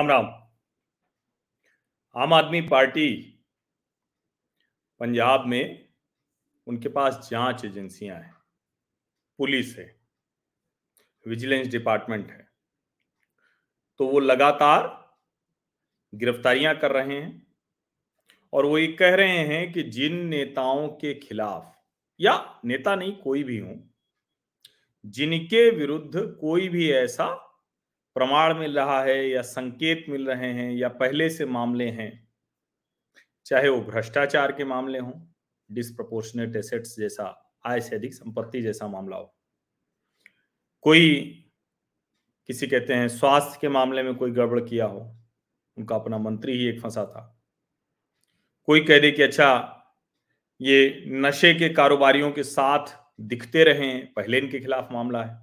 राम राम। आम आदमी पार्टी पंजाब में उनके पास जाँच एजेंसियाँ हैं। पुलिस है। विजिलेंस डिपार्टमेंट है। तो वो लगातार गिरफ्तारियाँ कर रहे हैं और वो ये कह रहे हैं कि जिन नेताओं के खिलाफ, या नेता नहीं, कोई भी हो, जिनके विरुद्ध कोई भी ऐसा प्रमाण मिल रहा है या संकेत मिल रहे हैं या पहले से मामले हैं, चाहे वो भ्रष्टाचार के मामले हों डिसप्रपोर्शनेट एसेट्स जैसा, आय से अधिक संपत्ति जैसा मामला हो। कोई किसी कहते हैं स्वास्थ्य के मामले में कोई गड़बड़ किया हो, उनका अपना मंत्री ही एक फंसा था। कोई कह दे कि अच्छा ये नशे के कारोबारियों के साथ दिखते रहे पहले इनके खिलाफ मामला है।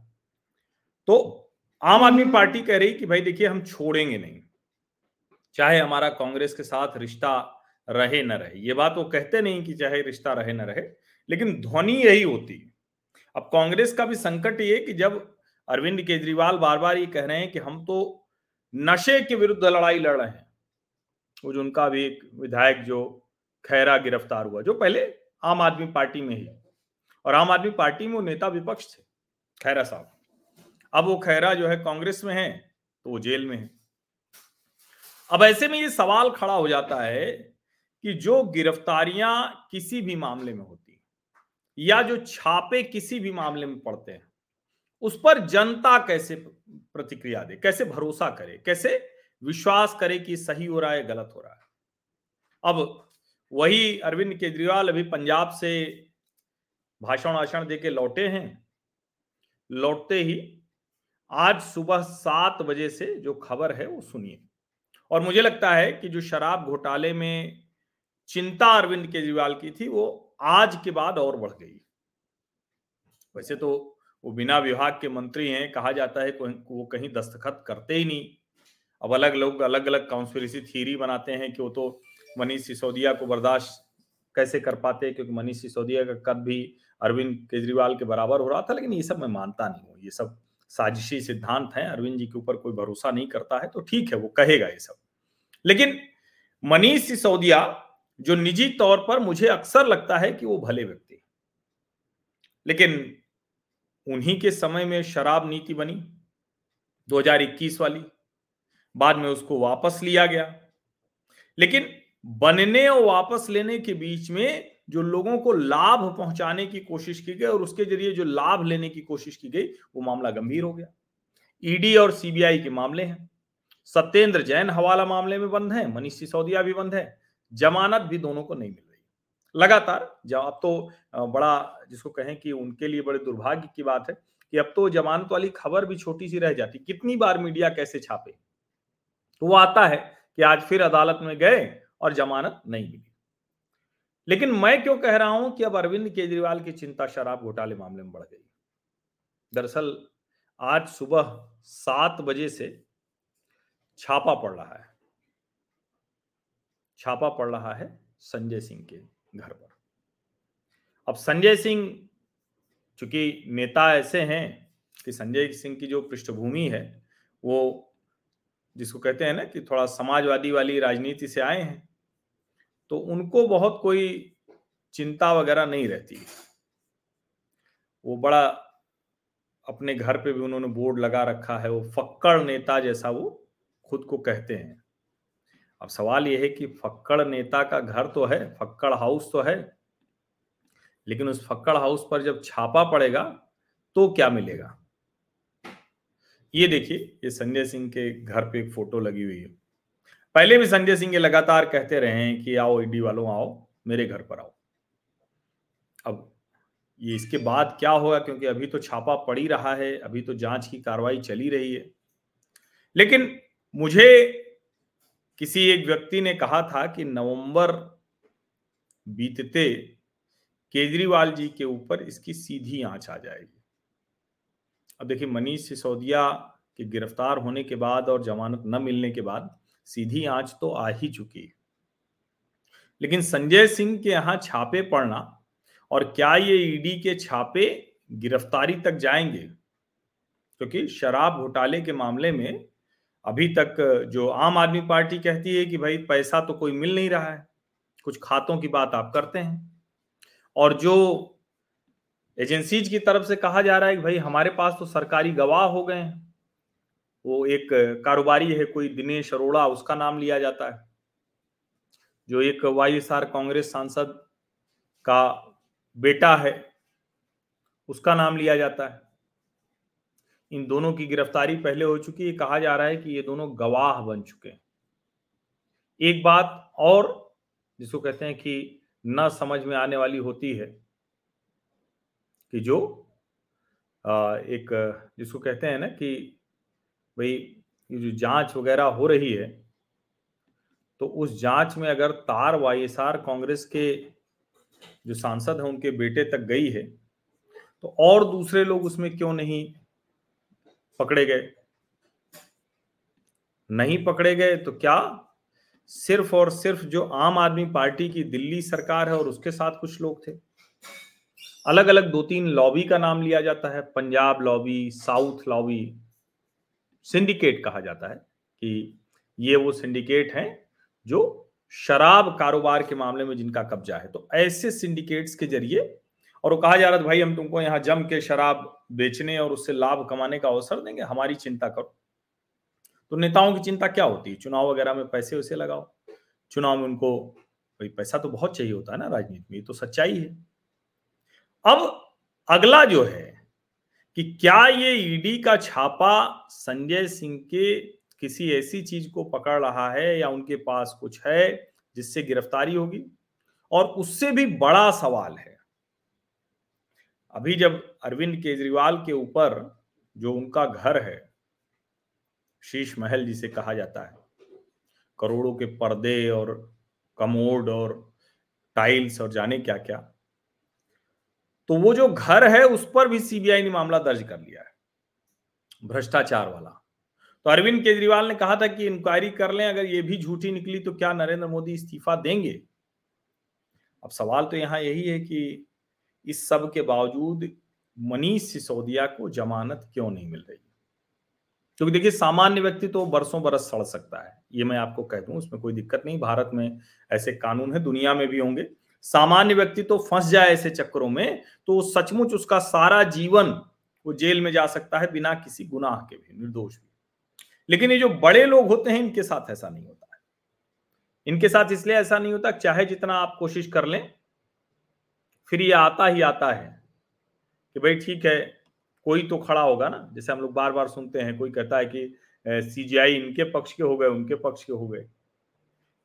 तो आम आदमी पार्टी कह रही कि भाई देखिए, हम छोड़ेंगे नहीं। चाहे हमारा कांग्रेस के साथ रिश्ता रहे न रहे। ये बात वो कहते नहीं कि चाहे रिश्ता रहे न रहे, लेकिन ध्वनि यही होती। अब कांग्रेस का भी संकट ये कि जब अरविंद केजरीवाल बार बार ये कह रहे हैं कि हम तो नशे के विरुद्ध लड़ाई लड़ रहे हैं। वो जो उनका भी एक विधायक जो खैरा गिरफ़्तार हुआ, जो पहले आम आदमी पार्टी में ही। और आम आदमी पार्टी में वो नेता विपक्ष थे, खैरा साहब। अब वो खैरा जो है कांग्रेस में है तो वो जेल में है। अब ऐसे में ये सवाल खड़ा हो जाता है कि जो गिरफ्तारियाँ किसी भी मामले में होती या जो छापे किसी भी मामले में पड़ते हैं, उस पर जनता कैसे प्रतिक्रिया दे, कैसे भरोसा करे, कैसे विश्वास करे कि सही हो रहा है, गलत हो रहा है? अब वही अरविंद केजरीवाल अभी पंजाब से भाषण भाषण दे के लौटे हैं, लौटते ही आज सुबह सात बजे से जो खबर है, वो सुनिए। और मुझे लगता है कि जो शराब घोटाले में चिंता अरविंद केजरीवाल की थी, वो आज के बाद और बढ़ गई। वैसे तो वो बिना विभाग के मंत्री हैं, कहा जाता है वो कहीं दस्तखत करते ही नहीं। अब अलग लोग अलग अलग काउंसिलिसी थीरी बनाते हैं कि वो तो मनीष सिसोदिया को बर्दाश्त कैसे कर पाते क्योंकि मनीष सिसोदिया का कद भी अरविंद केजरीवाल के बराबर हो रहा था, लेकिन ये सब मैं मानता नहीं हूँ, ये सब साजिशी सिद्धांत है, अरविंद जी के ऊपर कोई भरोसा नहीं करता है तो ठीक है, वो कहेगा ये सब। लेकिन मनीष सिसोदिया, जो निजी तौर पर मुझे अक्सर लगता है कि वो भले व्यक्ति लेकिन उन्हीं के समय में शराब नीति बनी 2021 वाली, बाद में उसको वापस लिया गया। लेकिन बनने और वापस लेने के बीच में जो लोगों को लाभ पहुँचाने की कोशिश की गई और उसके ज़रिए जो लाभ लेने की कोशिश की गई, वो मामला गंभीर हो गया। ईडी और सीबीआई के मामले हैं। सत्येंद्र जैन हवाला मामले में बंद है, मनीष सिसोदिया भी बंद है, जमानत भी दोनों को नहीं मिल रही। लगातार, जब अब तो बड़ा जिसको कहें कि उनके लिए बड़े दुर्भाग्य की बात है कि अब तो जमानत वाली खबर भी छोटी सी रह जाती। कितनी बार मीडिया कैसे छापे? तो वो आता है कि आज फिर अदालत में गए और जमानत नहीं मिली। लेकिन मैं क्यों कह रहा हूँ कि अब अरविंद केजरीवाल की चिंता शराब घोटाले मामले में बढ़ गई। दरअसल, आज सुबह सात बजे से छापा पड़ रहा है। छापा पड़ रहा है संजय सिंह के घर पर। अब संजय सिंह, चूँकि नेता ऐसे हैं कि संजय सिंह की जो पृष्ठभूमि है, वो जिसको कहते हैं ना कि थोड़ा समाजवादी वाली राजनीति से आए हैं तो उनको बहुत कोई चिंता वगैरह नहीं रहती। वो बड़ा अपने घर पे भी उन्होंने बोर्ड लगा रखा है, वो फक्कड़ नेता जैसा वो खुद को कहते हैं। अब सवाल यह है कि फक्कड़ नेता का घर तो है, फक्कड़ हाउस तो है, लेकिन उस फक्कड़ हाउस पर जब छापा पड़ेगा तो क्या मिलेगा? ये देखिए, ये संजय सिंह के घर पे एक फ़ोटो लगी हुई है। पहले भी संजय सिंह ये लगातार कहते रहे हैं कि आओ ईडी वालों, आओ, मेरे घर पर आओ। अब ये इसके बाद क्या होगा? क्योंकि अभी तो छापा पड़ ही रहा है, अभी तो जाँच की कार्रवाई चली रही है। लेकिन मुझे किसी एक व्यक्ति ने कहा था कि नवंबर बीतते केजरीवाल जी के ऊपर इसकी सीधी आँच आ जाएगी। अब देखिए, मनीष सिसोदिया के गिरफ़्तार होने के बाद और जमानत न मिलने के बाद सीधी आँच तो आ ही चुकी। है लेकिन संजय सिंह के यहाँ छापे पड़ना और क्या ये ईडी के छापे गिरफ्तारी तक जाएँगे? क्योंकि तो शराब घोटाले के मामले में अभी तक जो आम आदमी पार्टी कहती है कि भाई पैसा तो कोई मिल नहीं रहा है, कुछ खातों की बात आप करते हैं। और जो एजेंसीज की तरफ़ से कहा जा रहा है कि भाई हमारे पास तो सरकारी गवाह हो गए हैं वो एक कारोबारी है, कोई दिनेश अरोड़ा, उसका नाम लिया जाता है। जो एक वाईएसआर कांग्रेस सांसद का बेटा है, उसका नाम लिया जाता है। इन दोनों की गिरफ्तारी पहले हो चुकी है। कहा जा रहा है कि ये दोनों गवाह बन चुके हैं। एक बात और, जिसको कहते हैं कि न समझ में आने वाली होती है, कि जो एक, जिसको कहते हैं ना कि भाई, ये जो जाँच वगैरह हो रही है तो उस जाँच में अगर तार वाईएसआर कांग्रेस के जो सांसद है, उनके बेटे तक गई है तो और दूसरे लोग उसमें क्यों नहीं पकड़े गए? नहीं पकड़े गए तो क्या सिर्फ़ और सिर्फ़ जो आम आदमी पार्टी की दिल्ली सरकार है और उसके साथ कुछ लोग थे? अलग अलग दो तीन लॉबी का नाम लिया जाता है, Punjab lobby, south lobby syndicate कहा जाता है कि ये वो सिंडिकेट हैं जो शराब कारोबार के मामले में जिनका कब्जा है। तो ऐसे सिंडिकेट्स के ज़रिए, और वो कहा जा रहा था, भाई, हम तुमको यहाँ जम के शराब बेचने और उससे लाभ कमाने का अवसर देंगे, हमारी चिंता करो। तो नेताओं की चिंता क्या होती है? चुनाव वगैरह में पैसे वैसे लगाओ। चुनाव में उनको, भाई, पैसा तो बहुत चाहिए होता है ना राजनीति में, ये तो सच्चाई है। अब अगला जो है कि क्या ये ईडी का छापा संजय सिंह के किसी ऐसी चीज़ को पकड़ रहा है या उनके पास कुछ है जिससे गिरफ्तारी होगी? और उससे भी बड़ा सवाल है, अभी जब अरविंद केजरीवाल के ऊपर जो उनका घर है, शीश महल जिसे कहा जाता है, करोड़ों के पर्दे और कमोड और टाइल्स और जाने क्या क्या तो वो जो घर है, उस पर भी सीबीआई ने मामला दर्ज कर लिया है। भ्रष्टाचार वाला। तो अरविंद केजरीवाल ने कहा था कि इंक्वायरी कर लें, अगर ये भी झूठी निकली तो क्या नरेंद्र मोदी इस्तीफा देंगे? अब सवाल तो यहाँ यही है कि इस सब के बावजूद मनीष सिसोदिया को जमानत क्यों नहीं मिल रही? क्योंकि देखिए, सामान्य व्यक्ति तो बरसों बरस सड़ सकता है। ये मैं आपको कह दूँ, उसमें कोई दिक्कत नहीं। भारत में ऐसे कानून है, दुनिया में भी होंगे। सामान्य व्यक्ति तो फंस जाए ऐसे चक्करों में तो सचमुच उसका सारा जीवन वो जेल में जा सकता है बिना किसी गुनाह के भी, निर्दोष भी। लेकिन ये जो बड़े लोग होते हैं, इनके साथ ऐसा नहीं होता है। इनके साथ इसलिए ऐसा नहीं होता, चाहे जितना आप कोशिश कर लें, फिर ये आता ही आता है कि भाई ठीक है, कोई तो खड़ा होगा ना। जैसे हम लोग बार बार सुनते हैं, कोई कहता है कि सीजीआई इनके पक्ष के हो गए, उनके पक्ष के हो गए।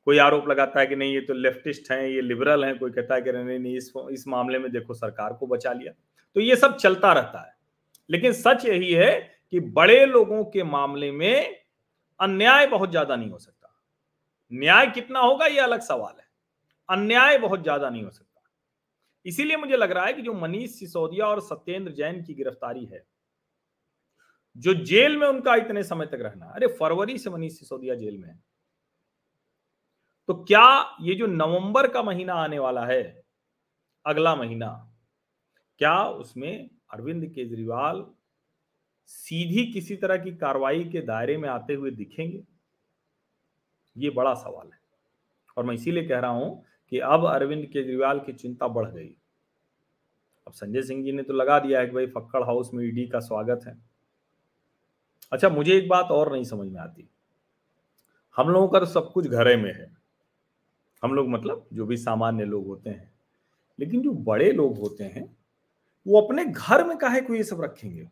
कोई आरोप लगाता है कि नहीं, ये तो लेफ्टिस्ट हैं, ये लिबरल हैं, कोई कहता है कि नहीं नहीं, इस इस मामले में देखो सरकार को बचा लिया। तो ये सब चलता रहता है। लेकिन सच यही है कि बड़े लोगों के मामले में अन्याय बहुत ज़्यादा नहीं हो सकता। न्याय कितना होगा, ये अलग सवाल है। अन्याय बहुत ज़्यादा नहीं हो सकता। इसीलिए मुझे लग रहा है कि जो मनीष सिसोदिया और सत्येंद्र जैन की गिरफ्तारी है, जो जेल में उनका इतने समय तक रहना, अरे फरवरी से मनीष सिसोदिया जेल में है। तो क्या ये जो नवंबर का महीना आने वाला है, अगला महीना, क्या उसमें अरविंद केजरीवाल सीधी किसी तरह की कार्रवाई के दायरे में आते हुए दिखेंगे? ये बड़ा सवाल है। और मैं इसीलिए कह रहा हूँ कि अब अरविंद केजरीवाल की चिंता बढ़ गई। अब संजय सिंह जी ने तो लगा दिया है कि भाई फक्कड़ हाउस में ईडी का स्वागत है। अच्छा मुझे एक बात और नहीं समझ में आती। हम लोगों का तो सब कुछ घरे में है। हम लोग मतलब जो भी सामान्य लोग होते हैं, लेकिन जो बड़े लोग होते हैं, वो अपने घर में काहे को ये सब रखेंगे?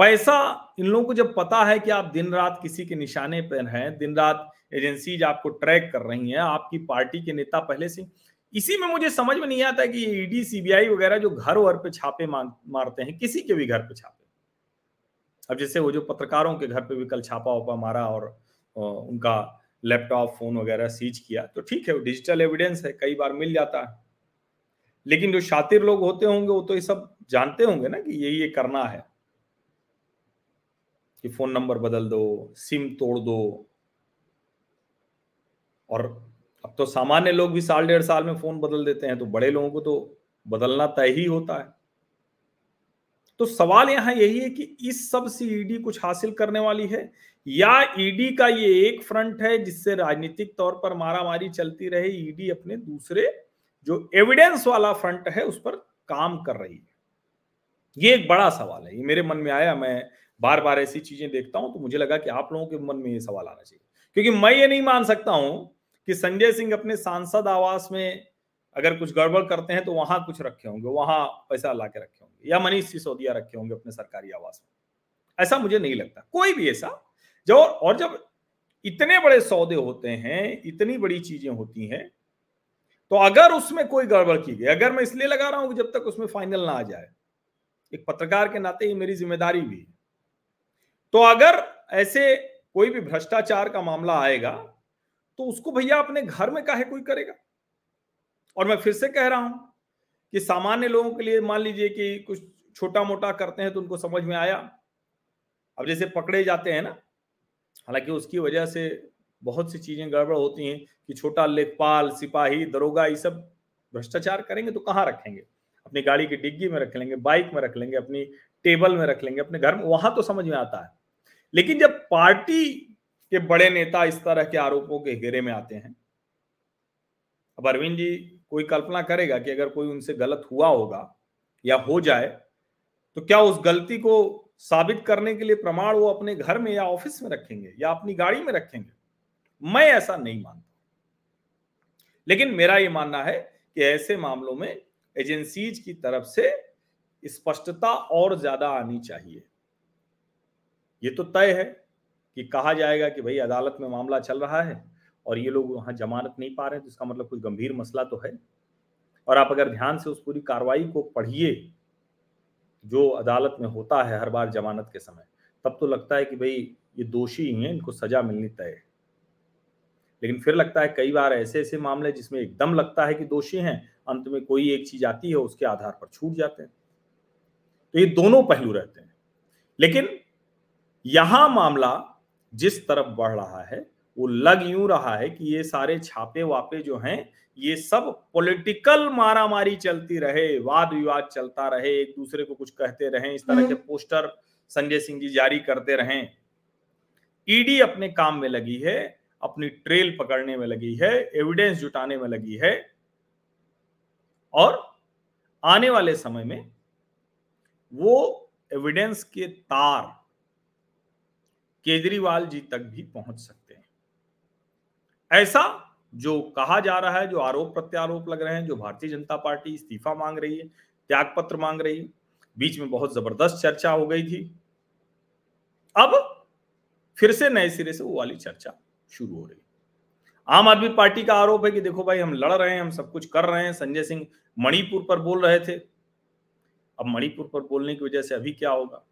पैसा, इन लोगों को जब पता है कि आप दिन रात किसी के निशाने पर हैं, दिन रात एजेंसीज आपको ट्रैक कर रही हैं, आपकी पार्टी के नेता पहले से, इसी में मुझे समझ में नहीं आता कि ईडी, सीबीआई वगैरह जो घर वर पे छापे मारते हैं, किसी के भी घर पे छापे। अब जैसे वो जो पत्रकारों के घर पे भी कल छापा वापा मारा और उनका लैपटॉप फ़ोन वगैरह सीज किया तो ठीक है डिजिटल एविडेंस है, कई बार मिल जाता है। लेकिन जो शातिर लोग होते होंगे, वो तो ये सब जानते होंगे ना कि यही ये करना है। कि फ़ोन नंबर बदल दो सिम तोड़ दो। और अब तो सामान्य लोग भी साल डेढ़ साल में फ़ोन बदल देते हैं तो बड़े लोगों को तो बदलना तय ही होता है। तो सवाल यहाँ यही है कि इस सबसे ईडी कुछ हासिल करने वाली है? या ईडी का ये एक फ्रंट है जिससे राजनीतिक तौर पर मारामारी चलती रहे ईडी अपने दूसरे जो एविडेंस वाला फ्रंट है उस पर काम कर रही है? ये एक बड़ा सवाल है। ये मेरे मन में आया, मैं बार बार ऐसी चीज़ें देखता हूँ तो मुझे लगा कि आप लोगों के मन में ये सवाल आना चाहिए। क्योंकि मैं ये नहीं मान सकता हूँ कि संजय सिंह अपने सांसद आवास में अगर कुछ गड़बड़ करते हैं तो वहाँ कुछ रखे होंगे, वहाँ पैसा ला के रखे होंगे, या मनीष सिसोदिया रखे होंगे अपने सरकारी आवास में। ऐसा मुझे नहीं लगता, कोई भी ऐसा, जो और जब इतने बड़े सौदे होते हैं, इतनी बड़ी चीज़ें होती हैं तो अगर उसमें कोई गड़बड़ की गई, अगर मैं इसलिए लगा रहा हूँ कि जब तक उसमें फाइनल ना आ जाए, एक पत्रकार के नाते ही मेरी ज़िम्मेदारी भी है। तो अगर ऐसे कोई भी भ्रष्टाचार का मामला आएगा तो उसको भैया अपने घर में काहे कोई करेगा? और मैं फिर से कह रहा हूँ कि सामान्य लोगों के लिए मान लीजिए कि कुछ छोटा मोटा करते हैं तो उनको समझ में आया। अब जैसे पकड़े जाते हैं ना, हालाँकि उसकी वजह से बहुत सी चीज़ें गड़बड़ होती हैं कि छोटा लेखपाल, सिपाही, दरोगा, ये सब भ्रष्टाचार करेंगे तो कहाँ रखेंगे? अपनी गाड़ी की डिग्गी में रख लेंगे, बाइक में रख लेंगे, अपनी टेबल में रख लेंगे, अपने घर में, वहाँ तो समझ में आता है। लेकिन जब पार्टी के बड़े नेता इस तरह के आरोपों के घेरे में आते हैं, अब अरविंद जी कोई कल्पना करेगा कि अगर कोई उनसे गलत हुआ होगा या हो जाए तो क्या उस गलती को साबित करने के लिए प्रमाण वो अपने घर में या ऑफ़िस में रखेंगे या अपनी गाड़ी में रखेंगे? मैं ऐसा नहीं मानता। लेकिन मेरा ये मानना है कि ऐसे मामलों में एजेंसीज की तरफ़ से स्पष्टता और ज़्यादा आनी चाहिए। ये तो तय है कि कहा जाएगा कि भाई अदालत में मामला चल रहा है। और ये लोग वहाँ जमानत नहीं पा रहे तो इसका मतलब कोई गंभीर मसला तो है। और आप अगर ध्यान से उस पूरी कार्रवाई को पढ़िए, जो अदालत में होता है हर बार जमानत के समय, तब तो लगता है कि भाई ये दोषी ही हैं, इनको सजा मिलनी तय है। लेकिन फिर लगता है कई बार ऐसे ऐसे मामले जिसमें एकदम लगता है कि दोषी हैं, अंत में कोई एक चीज़ आती है, उसके आधार पर छूट जाते हैं। तो ये दोनों पहलू रहते हैं। लेकिन यहाँ मामला जिस तरफ़ बढ़ रहा है वो लग यूँ रहा है कि ये सारे छापे वापे जो हैं ये सब पॉलिटिकल मारामारी चलती रहे वाद विवाद चलता रहे एक दूसरे को कुछ कहते रहे इस तरह के हम्म। पोस्टर संजय सिंह जी जारी करते रहे ईडी अपने काम में लगी है अपनी ट्रेल पकड़ने में लगी है एविडेंस जुटाने में लगी है और आने वाले समय में वो एविडेंस के तार केजरीवाल जी तक भी पहुँच सकते ऐसा जो कहा जा रहा है, जो आरोप प्रत्यारोप लग रहे हैं, जो भारतीय जनता पार्टी इस्तीफा मांग रही है त्याग पत्र मांग रही है, बीच में बहुत ज़बरदस्त चर्चा हो गई थी। अब फिर से नए सिरे से वो वाली चर्चा शुरू हो रही आम आदमी पार्टी का आरोप है कि देखो भाई, हम लड़ रहे हैं, हम सब कुछ कर रहे हैं, संजय सिंह मणिपुर पर बोल रहे थे। अब मणिपुर पर बोलने की वजह से अभी क्या होगा?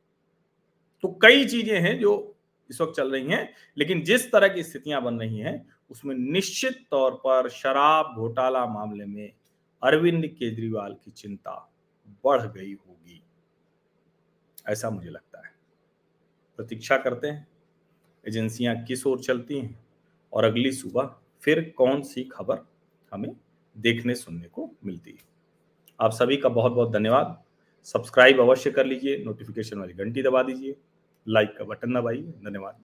तो कई चीज़ें हैं जो इस वक्त चल रही हैं, लेकिन जिस तरह की स्थितियाँ बन रही हैं, उसमें निश्चित तौर पर शराब घोटाला मामले में अरविंद केजरीवाल की चिंता बढ़ गई होगी। ऐसा मुझे लगता है। प्रतीक्षा करते हैं। एजेंसियाँ किस ओर चलती हैं? और अगली सुबह फिर कौन सी खबर हमें देखने सुनने को मिलती है? आप सभी का बहुत बहुत धन्यवाद। सब्सक्राइब अवश्य कर लीजिए, नोटिफिकेशन वाली घंटी दबा दीजिए। लाइक का बटन दबाइए धन्यवाद।